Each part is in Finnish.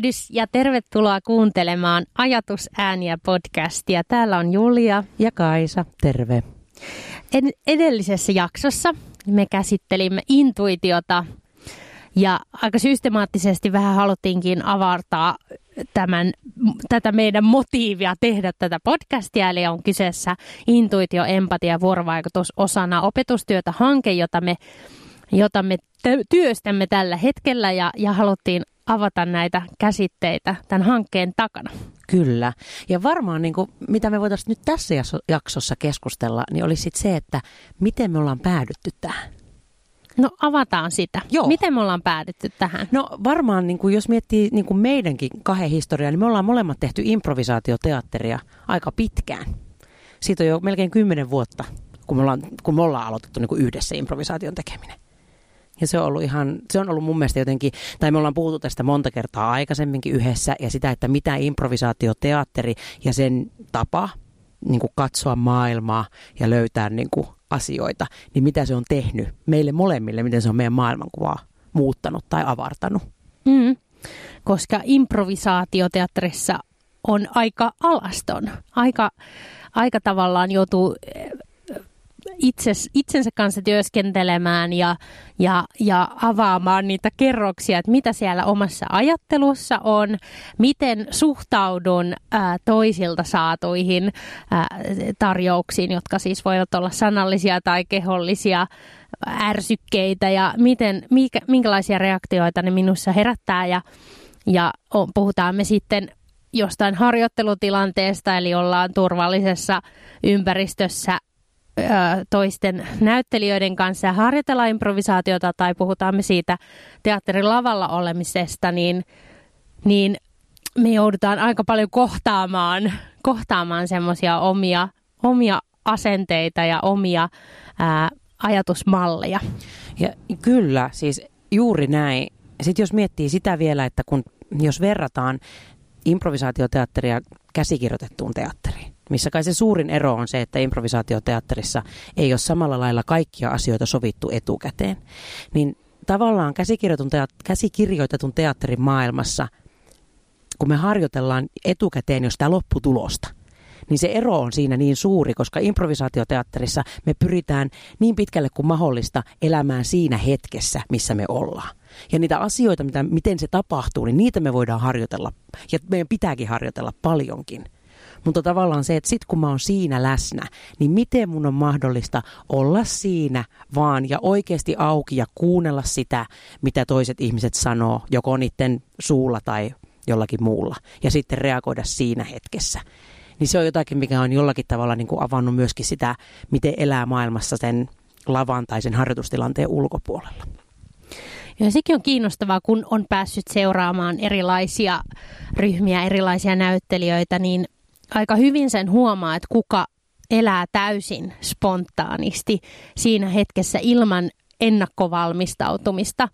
Tervehdys ja tervetuloa kuuntelemaan Ajatusääniä podcastia. Täällä on Julia ja Kaisa. Terve. Edellisessä jaksossa me käsittelimme intuitiota ja aika systemaattisesti vähän haluttiinkin avartaa tämän, tätä meidän motiivia tehdä tätä podcastia. Eli on kyseessä intuitio, empatia ja vuorovaikutus osana opetustyötä hanke, jota me, jota me työstämme tällä hetkellä ja, ja haluttiin avata näitä käsitteitä tämän hankkeen takana. Kyllä. Ja varmaan niin kuin, mitä me voitaisiin nyt tässä jaksossa keskustella, niin olisi se, että miten me ollaan päädytty tähän. No avataan sitä. Joo. Miten me ollaan päädytty tähän? No varmaan, niin kuin, jos miettii niin kuin meidänkin kahden historiaa, niin me ollaan molemmat tehty improvisaatioteatteria aika pitkään. Siitä on jo melkein kymmenen vuotta, kun me ollaan, kun me ollaan aloitettu niin kuin yhdessä improvisaation tekeminen. Ja se on ollut ihan, se on ollut mun mielestä jotenkin, tai me ollaan puhuttu tästä monta kertaa aikaisemminkin yhdessä, ja sitä, että mitä improvisaatioteatteri ja sen tapa niin kuin katsoa maailmaa ja löytää niin kuin asioita, niin mitä se on tehnyt meille molemmille, miten se on meidän maailmankuvaa muuttanut tai avartanut. Mm. Koska improvisaatioteatterissa on aika alaston, aika, aika tavallaan joutuu itses, itsensä kanssa työskentelemään ja, ja, ja avaamaan niitä kerroksia, että mitä siellä omassa ajattelussa on, miten suhtaudun ää, toisilta saatuihin ää, tarjouksiin, jotka siis voivat olla sanallisia tai kehollisia ärsykkeitä ja miten, mikä, minkälaisia reaktioita ne minussa herättää ja, ja on, puhutaan me sitten jostain harjoittelutilanteesta, eli ollaan turvallisessa ympäristössä toisten näyttelijöiden kanssa ja harjoitella improvisaatiota tai puhutaan me siitä teatterin lavalla olemisesta, niin, niin me joudutaan aika paljon kohtaamaan, kohtaamaan semmoisia omia, omia asenteita ja omia ää, ajatusmalleja. Ja kyllä, siis juuri näin. Sitten jos miettii sitä vielä, että kun jos verrataan improvisaatioteatteria käsikirjoitettuun teatteriin, missä kai se suurin ero on se, että improvisaatioteatterissa ei ole samalla lailla kaikkia asioita sovittu etukäteen. Niin tavallaan käsikirjoitetun, teat- käsikirjoitetun teatterin maailmassa, kun me harjoitellaan etukäteen jo sitä lopputulosta, niin se ero on siinä niin suuri, koska improvisaatioteatterissa me pyritään niin pitkälle kuin mahdollista elämään siinä hetkessä, missä me ollaan. Ja niitä asioita, mitä, miten se tapahtuu, niin niitä me voidaan harjoitella. Ja meidän pitääkin harjoitella paljonkin. Mutta tavallaan se, että sit kun mä oon siinä läsnä, niin miten mun on mahdollista olla siinä vaan ja oikeasti auki ja kuunnella sitä, mitä toiset ihmiset sanoo, joko niiden suulla tai jollakin muulla. Ja sitten reagoida siinä hetkessä. Niin se on jotakin, mikä on jollakin tavalla niin kuin avannut myöskin sitä, miten elää maailmassa sen lavan tai sen harjoitustilanteen ulkopuolella. Ja sekin on kiinnostavaa, kun on päässyt seuraamaan erilaisia ryhmiä, erilaisia näyttelijöitä, niin aika hyvin sen huomaa, että kuka elää täysin spontaanisti siinä hetkessä ilman ennakkovalmistautumista.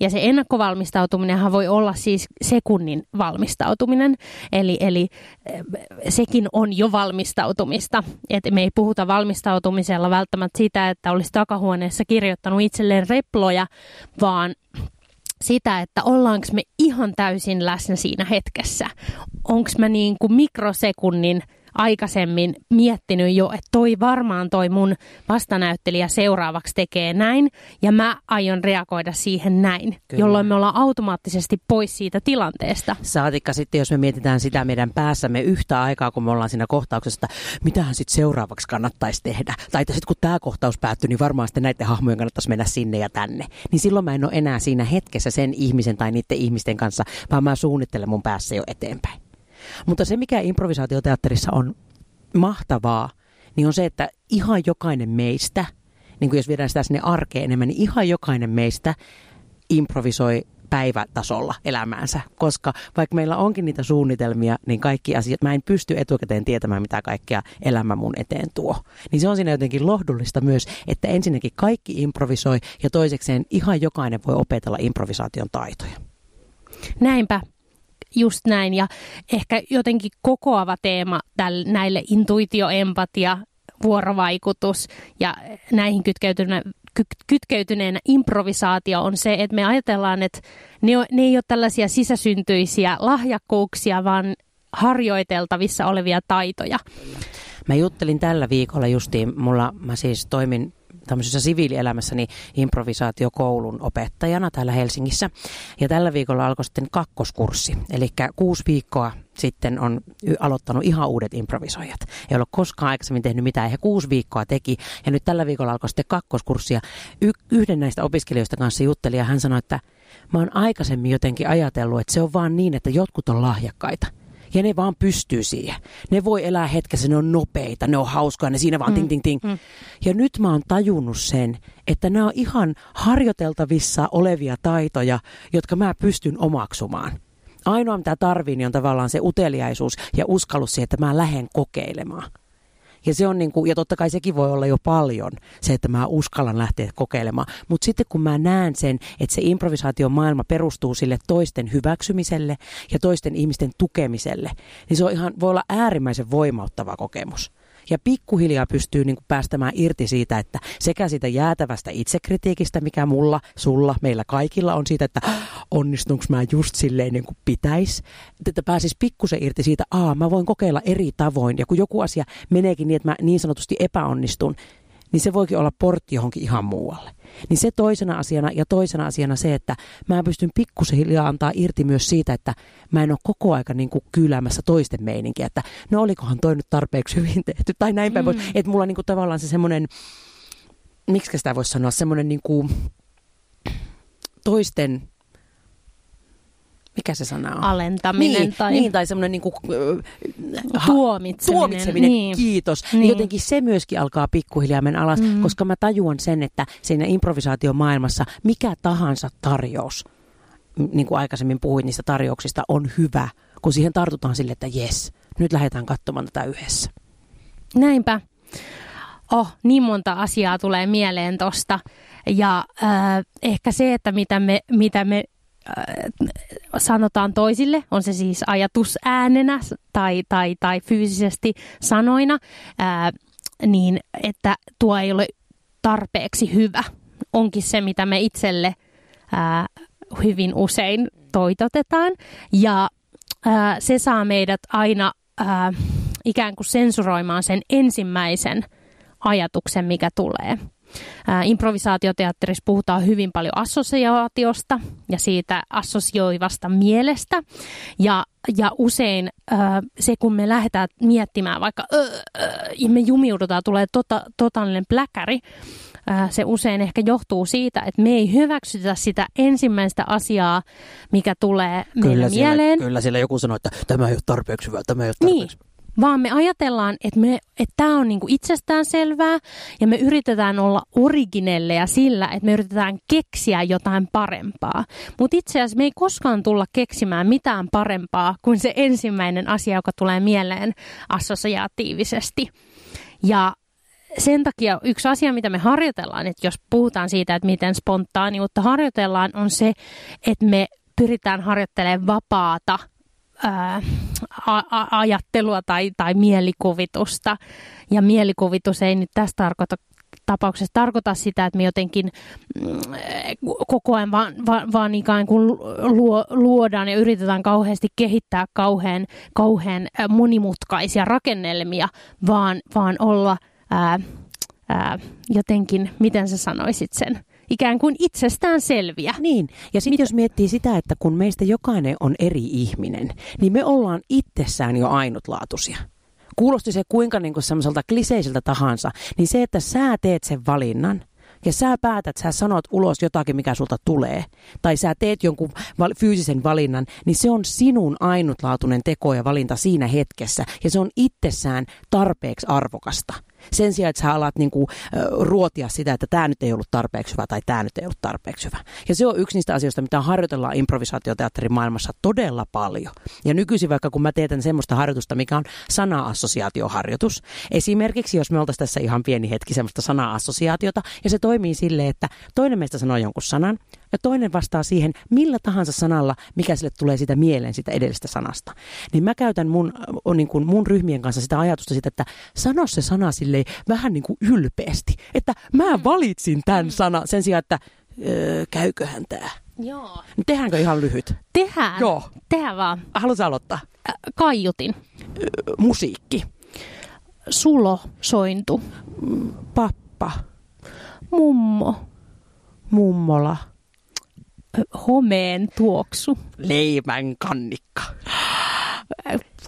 Ja se ennakkovalmistautuminenhan voi olla siis sekunnin valmistautuminen, eli, eli eh, sekin on jo valmistautumista. Et me ei puhuta valmistautumisella välttämättä sitä, että olisi takahuoneessa kirjoittanut itselleen reploja, vaan sitä, että ollaanko me ihan täysin läsnä siinä hetkessä. Onko mä niin kuin mikrosekunnin aikaisemmin miettinyt jo, että toi varmaan toi mun vastanäyttelijä seuraavaksi tekee näin, ja mä aion reagoida siihen näin, Kyllä. jolloin me ollaan automaattisesti pois siitä tilanteesta. Saatikka sitten, jos me mietitään sitä meidän päässämme yhtä aikaa, kun me ollaan siinä kohtauksessa, mitähän sitten seuraavaksi kannattaisi tehdä. Tai sitten kun tämä kohtaus päättyy, niin varmaan sitten näiden hahmojen kannattaisi mennä sinne ja tänne. Niin silloin mä en ole enää siinä hetkessä sen ihmisen tai niiden ihmisten kanssa, vaan mä suunnittelen mun päässä jo eteenpäin. Mutta se, mikä improvisaatioteatterissa on mahtavaa, niin on se, että ihan jokainen meistä, niin kuin jos viedään sitä sinne arkeen enemmän, niin ihan jokainen meistä improvisoi päivätasolla elämäänsä, koska vaikka meillä onkin niitä suunnitelmia, niin kaikki asiat, mä en pysty etukäteen tietämään, mitä kaikkea elämä mun eteen tuo. Niin se on siinä jotenkin lohdullista myös, että ensinnäkin kaikki improvisoi ja toisekseen ihan jokainen voi opetella improvisaation taitoja. Näinpä. Just näin ja ehkä jotenkin kokoava teema tälle, näille intuitioempatia vuorovaikutus ja näihin kytkeytyneenä, kytkeytyneenä improvisaatio on se, että me ajatellaan, että ne, ne ei ole tällaisia sisäsyntyisiä lahjakkuuksia, vaan harjoiteltavissa olevia taitoja. Mä juttelin tällä viikolla justiin, mulla mä siis toimin tämmöisessä siviilielämässäni improvisaatiokoulun opettajana täällä Helsingissä. Ja tällä viikolla alkoi sitten kakkoskurssi. Eli kuusi viikkoa sitten on aloittanut ihan uudet improvisoijat. Ei ole koskaan aikaisemmin tehnyt mitään. He kuusi viikkoa teki. Ja nyt tällä viikolla alkoi sitten kakkoskurssi. Ja y- yhden näistä opiskelijoista kanssa jutteli ja hän sanoi, että mä oon aikaisemmin jotenkin ajatellut, että se on vaan niin, että jotkut on lahjakkaita – ja ne vaan pystyy siihen. Ne voi elää hetkessä, ne on nopeita, ne on hauskoja, ne siinä vaan mm. ting ting ting. Mm. Ja nyt mä oon tajunnut sen, että nämä on ihan harjoiteltavissa olevia taitoja, jotka mä pystyn omaksumaan. Ainoa mitä tarviin niin on tavallaan se uteliaisuus ja uskallus siihen, että mä lähden kokeilemaan. Ja, se on niin kuin, ja totta kai sekin voi olla jo paljon, se, että mä uskallan lähteä kokeilemaan. Mutta sitten kun mä näen sen, että se improvisaation maailma perustuu sille toisten hyväksymiselle ja toisten ihmisten tukemiselle, niin se on ihan, voi olla äärimmäisen voimauttava kokemus. Ja pikkuhiljaa pystyy niin kuin päästämään irti siitä, että sekä siitä jäätävästä itsekritiikistä, mikä mulla, sulla, meillä kaikilla on siitä, että onnistunko mä just silleen niin kuin pitäisi. Että pääsis pikkusen irti siitä, aa mä voin kokeilla eri tavoin. Ja kun joku asia meneekin niin, että mä niin sanotusti epäonnistun, niin se voikin olla portti johonkin ihan muualle. Niin se toisena asiana ja toisena asiana se, että mä pystyn pikkusen antaa irti myös siitä, että mä en ole koko aika niin kuin kyläämässä toisten meininkiä, että no olikohan toi nyt tarpeeksi hyvin tehty tai näin päin. Mm. Että mulla niin kuin tavallaan se semmoinen, miksi sitä voisi sanoa, semmoinen niin kuin toisten mikä se sana on? Alentaminen niin, tai... Niin, tai semmoinen niin kuin, äh, tuomitseminen. tuomitseminen niin. kiitos. Niin. Jotenkin se myöskin alkaa pikkuhiljaa mennä alas, mm. koska mä tajuan sen, että siinä improvisaatiomaailmassa mikä tahansa tarjous, niin kuin aikaisemmin puhuin niistä tarjouksista, on hyvä, kun siihen tartutaan sille, että jes, nyt lähdetään katsomaan tätä yhdessä. Näinpä. Oh, niin monta asiaa tulee mieleen tosta. Ja äh, ehkä se, että mitä me, mitä me sanotaan toisille, on se siis ajatusäänenä tai, tai, tai fyysisesti sanoina, ää, äh, niin että tuo ei ole tarpeeksi hyvä. Onkin se, mitä me itselle ää, äh, hyvin usein toitotetaan. Ja ää, se saa meidät aina ää, ikään kuin sensuroimaan sen ensimmäisen ajatuksen, mikä tulee. Ää, improvisaatioteatterissa puhutaan hyvin paljon assosiaatiosta ja siitä assosioivasta mielestä. Ja, ja usein ää, se, kun me lähdetään miettimään, vaikka ää, ja me jumiudutaan, tulee tota, totaalinen pläkäri, se usein ehkä johtuu siitä, että me ei hyväksytä sitä ensimmäistä asiaa, mikä tulee meille kyllä mieleen. Siellä, kyllä siellä joku sanoo, että tämä ei ole tarpeeksi hyvä, tämä ei ole tarpeeksi niin vaan me ajatellaan, että, me, että tämä on niinku itsestään selvää ja me yritetään olla originelleja sillä, että me yritetään keksiä jotain parempaa. Mutta itse asiassa me ei koskaan tulla keksimään mitään parempaa kuin se ensimmäinen asia, joka tulee mieleen assosiaatiivisesti. Ja sen takia yksi asia, mitä me harjoitellaan, että jos puhutaan siitä, että miten spontaaniutta harjoitellaan, on se, että me pyritään harjoittelemaan vapaata ää, ajattelua tai, tai mielikuvitusta. Ja mielikuvitus ei nyt tässä tarkoita tapauksessa tarkoita sitä, että me jotenkin mm, koko ajan vaan, vaan, vaan ikään kuin luo, luodaan ja yritetään kauheasti kehittää kauhean, kauhean monimutkaisia rakennelmia, vaan, vaan olla ää, ää, jotenkin, miten sä sanoisit sen, ikään kuin itsestään selviä. Niin, ja sitten jos miettii sitä, että kun meistä jokainen on eri ihminen, niin me ollaan itsessään jo ainutlaatuisia. Kuulosti se kuinka niin kuin semmoiselta kliseiseltä tahansa, niin se, että sä teet sen valinnan, ja sä päätät, sä sanot ulos jotakin, mikä sulta tulee, tai sä teet jonkun val- fyysisen valinnan, niin se on sinun ainutlaatuinen teko ja valinta siinä hetkessä, ja se on itsessään tarpeeksi arvokasta. Sen sijaan, että sä alat niin kuin, ruotia sitä, että tämä nyt ei ollut tarpeeksi hyvä tai tämä nyt ei ollut tarpeeksi hyvä. Ja se on yksi niistä asioista, mitä harjoitellaan improvisaatioteatterin maailmassa todella paljon. Ja nykyisin vaikka kun mä teetän semmoista harjoitusta, mikä on sana-assosiaatioharjoitus. Esimerkiksi jos me oltaisiin tässä ihan pieni hetki semmoista sana-assosiaatiota, ja se toimii silleen, että toinen meistä sanoo jonkun sanan, ja toinen vastaa siihen millä tahansa sanalla, mikä sille tulee siitä mieleen sitä edellisestä sanasta. Niin mä käytän mun, niin kuin mun ryhmien kanssa sitä ajatusta siitä, että sano se sana silleen vähän niin kuin ylpeästi. Että mä mm. valitsin tämän mm. sana sen sijaan, että öö, käyköhän tämä. Joo. Tehdäänkö ihan lyhyt? Tehdään. Joo. Tehdään vaan. Haluatko aloittaa? Ä, kaiutin. Öö, musiikki. Sulo, sointu. Pappa. Mummo. Mummola. Homeen tuoksu. Leivän kannikka.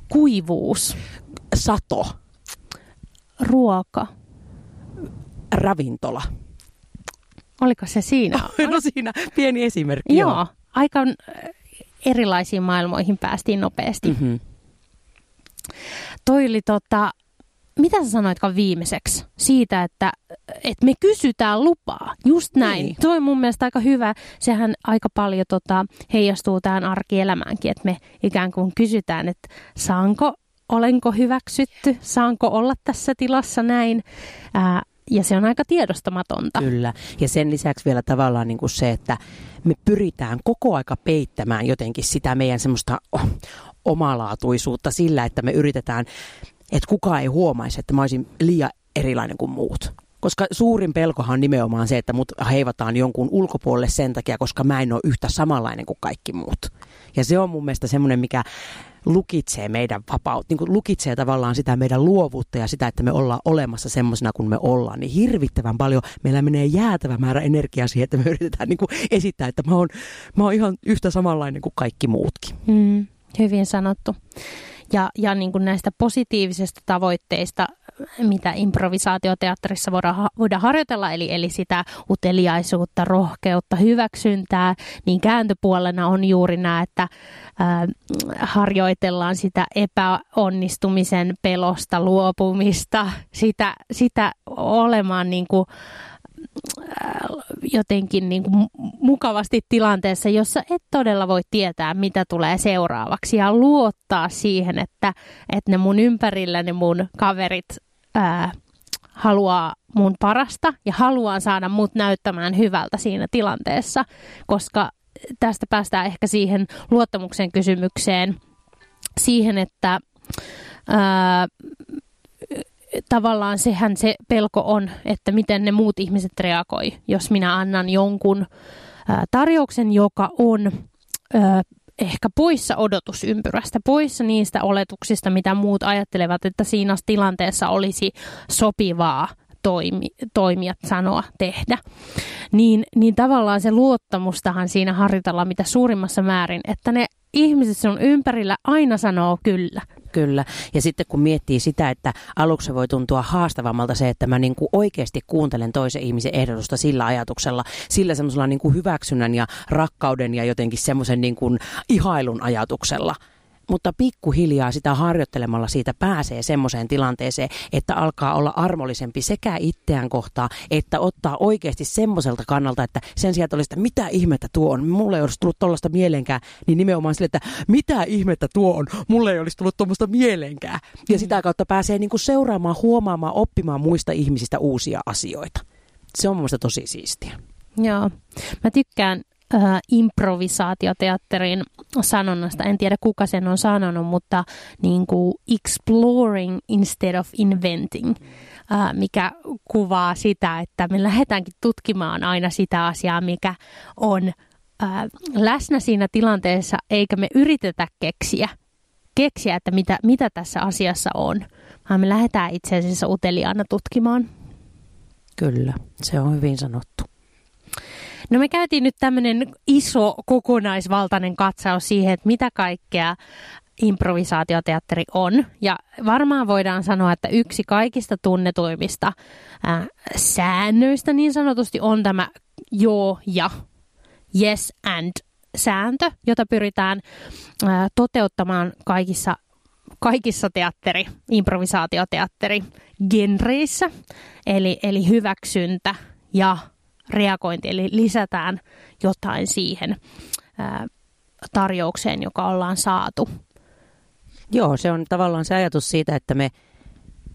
Kuivuus. Sato. Ruoka. Ravintola. Oliko se siinä? No siinä pieni esimerkki. Joo. Aika ö, erilaisiin maailmoihin päästiin nopeasti. Mm-hmm. Toi oli tota, mitä sä sanoitkaan viimeiseksi siitä, että, että me kysytään lupaa. Just näin. Niin. Toi on mun mielestä aika hyvä. Sehän aika paljon tota, heijastuu tähän arkielämäänkin, että me ikään kuin kysytään, että saanko, olenko hyväksytty, saanko olla tässä tilassa näin. Ää, ja se on aika tiedostamatonta. Kyllä. Ja sen lisäksi vielä tavallaan niin kuin se, että me pyritään koko aika peittämään jotenkin sitä meidän semmoista omalaatuisuutta sillä, että me yritetään, että kukaan ei huomaisi, että mä olisin liian erilainen kuin muut. Koska suurin pelkohan on nimenomaan se, että mut heivataan jonkun ulkopuolelle sen takia, koska mä en ole yhtä samanlainen kuin kaikki muut. Ja se on mun mielestä semmoinen, mikä lukitsee meidän vapautta, niin lukitsee tavallaan sitä meidän luovuutta ja sitä, että me ollaan olemassa semmoisena kuin me ollaan, niin hirvittävän paljon meillä menee jäätävä määrä energiaa siihen, että me yritetään niin kuin esittää, että mä oon, mä oon ihan yhtä samanlainen kuin kaikki muutkin. Mm, hyvin sanottu. Ja, ja niin kuin näistä positiivisista tavoitteista, mitä improvisaatioteatterissa voidaan, voidaan harjoitella, eli, eli sitä uteliaisuutta, rohkeutta, hyväksyntää, niin kääntöpuolena on juuri nämä, että ää, harjoitellaan sitä epäonnistumisen pelosta luopumista, sitä, sitä olemaan niin kuin, jotenkin niin kuin mukavasti tilanteessa, jossa et todella voi tietää, mitä tulee seuraavaksi ja luottaa siihen, että, että ne mun ympärillä, ne mun kaverit ää, haluaa mun parasta ja haluaa saada mut näyttämään hyvältä siinä tilanteessa, koska tästä päästään ehkä siihen luottamuksen kysymykseen, siihen, että ää, tavallaan sehän se pelko on, että miten ne muut ihmiset reagoi, jos minä annan jonkun tarjouksen, joka on ehkä poissa odotusympyrästä, poissa niistä oletuksista, mitä muut ajattelevat, että siinä tilanteessa olisi sopivaa toimi, toimia, sanoa, tehdä. Niin, niin tavallaan se luottamustahan siinä harjoitellaan mitä suurimmassa määrin, että ne ihmiset sun ympärillä aina sanoo kyllä. Kyllä. Ja sitten kun miettii sitä, että aluksi voi tuntua haastavammalta se, että mä niin kuin oikeasti kuuntelen toisen ihmisen ehdotusta sillä ajatuksella, sillä semmoisella niin kuin hyväksynnän ja rakkauden ja jotenkin semmoisen niin kuin ihailun ajatuksella – mutta pikkuhiljaa sitä harjoittelemalla siitä pääsee semmoiseen tilanteeseen, että alkaa olla armollisempi sekä itseään kohtaan, että ottaa oikeasti semmoiselta kannalta, että sen sijaan, että olisi, että mitä ihmettä tuo on, mulle ei olisi tullut tuollaista mieleenkään, niin nimenomaan sille, että mitä ihmettä tuo on, mulle ei olisi tullut tuommoista mieleenkään. Ja sitä kautta pääsee niin kuin seuraamaan, huomaamaan, oppimaan muista ihmisistä uusia asioita. Se on mun tosi siistiä. Joo, mä tykkään äh, improvisaatioteatterin sanonnasta. En tiedä kuka sen on sanonut, mutta niin kuin exploring instead of inventing, äh, mikä kuvaa sitä, että me lähdetäänkin tutkimaan aina sitä asiaa, mikä on äh, läsnä siinä tilanteessa, eikä me yritetä keksiä, keksiä että mitä, mitä tässä asiassa on, vaan me lähdetään itse asiassa uteliaana tutkimaan. Kyllä, se on hyvin sanottu. No me käytiin nyt tämmöinen iso kokonaisvaltainen katsaus siihen, että mitä kaikkea improvisaatioteatteri on. Ja varmaan voidaan sanoa, että yksi kaikista tunnetuimmista äh, säännöistä niin sanotusti on tämä joo ja yes and sääntö, jota pyritään äh, toteuttamaan kaikissa kaikissa teatteri, improvisaatioteatteri genreissä, eli, eli hyväksyntä ja reagointi, eli lisätään jotain siihen tarjoukseen, joka ollaan saatu. Joo, se on tavallaan se ajatus siitä, että me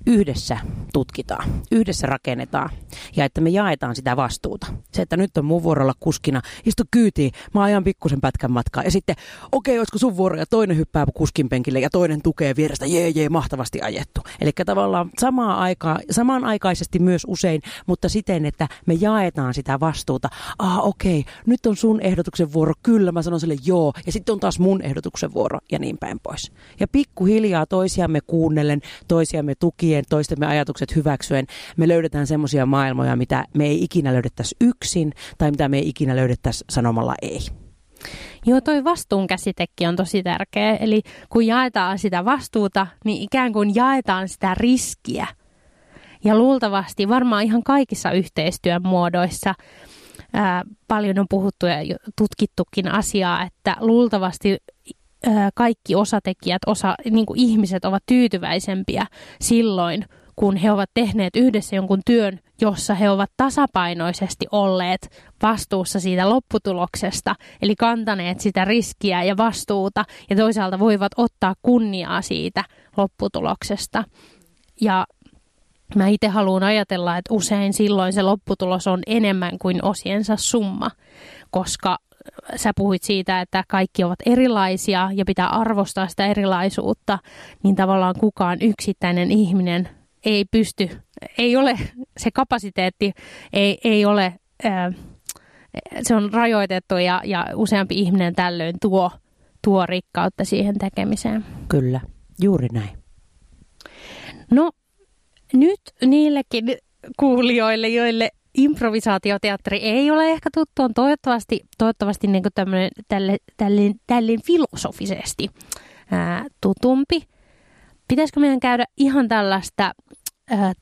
yhdessä tutkitaan, yhdessä rakennetaan ja että me jaetaan sitä vastuuta. Se, että nyt on mun vuorolla kuskina, istu kyytiin, mä ajan pikkusen pätkän matkaa ja sitten, okei, okay, olisiko sun vuoro ja toinen hyppää kuskin penkille ja toinen tukee vierestä, jee, jee, mahtavasti ajettu. Eli tavallaan samaan aikaan, samanaikaisesti myös usein, mutta siten, että me jaetaan sitä vastuuta. Ah, okei, okay, nyt on sun ehdotuksen vuoro, kyllä, mä sanon sille joo, ja sitten on taas mun ehdotuksen vuoro ja niin päin pois. Ja pikkuhiljaa toisiamme kuunnellen, toisiamme tukien, toistemme ajatukset hyväksyen, me löydetään semmoisia maailmoja, mitä me ei ikinä löydettäisi yksin tai mitä me ei ikinä löydettäisi sanomalla ei. Joo, toi vastuun käsitekin on tosi tärkeä. Eli kun jaetaan sitä vastuuta, niin ikään kuin jaetaan sitä riskiä. Ja luultavasti varmaan ihan kaikissa yhteistyön muodoissa ää, paljon on puhuttu ja tutkittukin asiaa, että luultavasti kaikki osatekijät, osa, niin kuin ihmiset ovat tyytyväisempiä silloin, kun he ovat tehneet yhdessä jonkun työn, jossa he ovat tasapainoisesti olleet vastuussa siitä lopputuloksesta, eli kantaneet sitä riskiä ja vastuuta, ja toisaalta voivat ottaa kunniaa siitä lopputuloksesta. Ja mä itse haluan ajatella, että usein silloin se lopputulos on enemmän kuin osiensa summa, koska sä puhuit siitä, että kaikki ovat erilaisia ja pitää arvostaa sitä erilaisuutta, niin tavallaan kukaan yksittäinen ihminen ei pysty, ei ole, se kapasiteetti ei, ei ole, ää, se on rajoitettu ja, ja useampi ihminen tällöin tuo, tuo rikkautta siihen tekemiseen. Kyllä, juuri näin. No nyt niillekin kuulijoille, joille improvisaatioteatteri ei ole ehkä tuttu, on toivottavasti, toivottavasti niin kuin tälle, tälle, tälle filosofisesti ää, tutumpi. Pitäisikö meidän käydä ihan tällaista ää,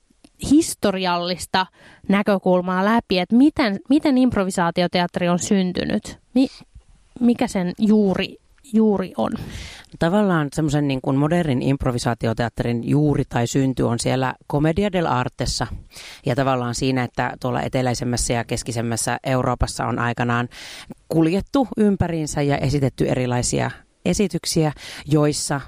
historiallista näkökulmaa läpi, että miten, miten improvisaatioteatteri on syntynyt? Mi, mikä sen juuri, juuri on? Tavallaan semmoisen niin kuin modernin improvisaatioteatterin juuri tai synty on siellä Commedia dell'artessa. Ja tavallaan siinä, että tuolla eteläisemmässä ja keskisemmässä Euroopassa on aikanaan kuljettu ympäriinsä ja esitetty erilaisia esityksiä, joissa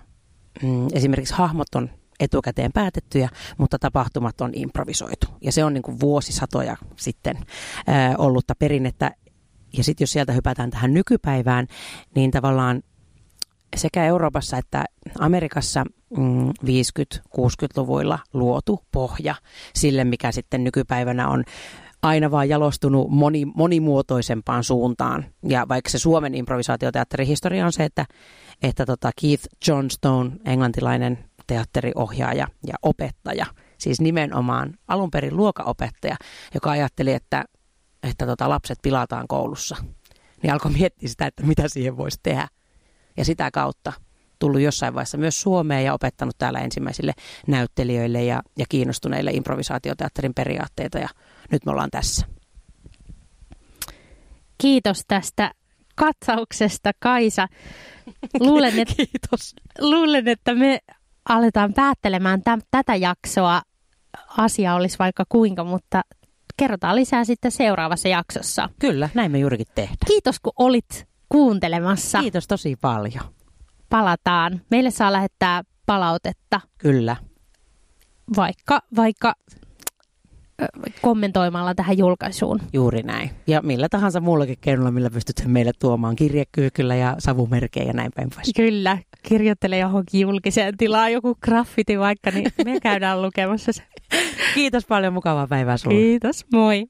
mm, esimerkiksi hahmot on etukäteen päätettyjä, mutta tapahtumat on improvisoitu. Ja se on niin kuin vuosisatoja sitten ää, ollutta perinnettä. Ja sitten jos sieltä hypätään tähän nykypäivään, niin tavallaan sekä Euroopassa että Amerikassa mm, 50-60-luvuilla luotu pohja sille, mikä sitten nykypäivänä on aina vaan jalostunut moni, monimuotoisempaan suuntaan. Ja vaikka se Suomen improvisaatioteatterihistoria on se, että, että tota Keith Johnstone, englantilainen teatteriohjaaja ja opettaja, siis nimenomaan alun perin luokaopettaja, joka ajatteli, että, että tota lapset pilataan koulussa, niin alkoi miettiä sitä, että mitä siihen voisi tehdä ja sitä kautta tullut jossain vaiheessa myös Suomeen ja opettanut täällä ensimmäisille näyttelijöille ja, ja kiinnostuneille improvisaatioteatterin periaatteita ja nyt me ollaan tässä. Kiitos tästä katsauksesta, Kaisa. Luulen, että, Kiitos. luulen, että me aletaan päättelemään täm, tätä jaksoa. Asia olisi vaikka kuinka, mutta kerrotaan lisää sitten seuraavassa jaksossa. Kyllä, näin me juurikin tehdään. Kiitos kun olit kuuntelemassa. Kiitos tosi paljon. Palataan. Meille saa lähettää palautetta. Kyllä. Vaikka, vaikka kommentoimalla tähän julkaisuun. Juuri näin. Ja millä tahansa muullakin keinolla, millä pystyt meille tuomaan kirjekyykyllä ja savumerkejä ja näin päin pois. Kyllä. Kirjoittele johonkin julkiseen tilaan joku graffiti vaikka, niin me käydään lukemassa se. Kiitos paljon, mukavaa päivää sinulle. Kiitos, moi.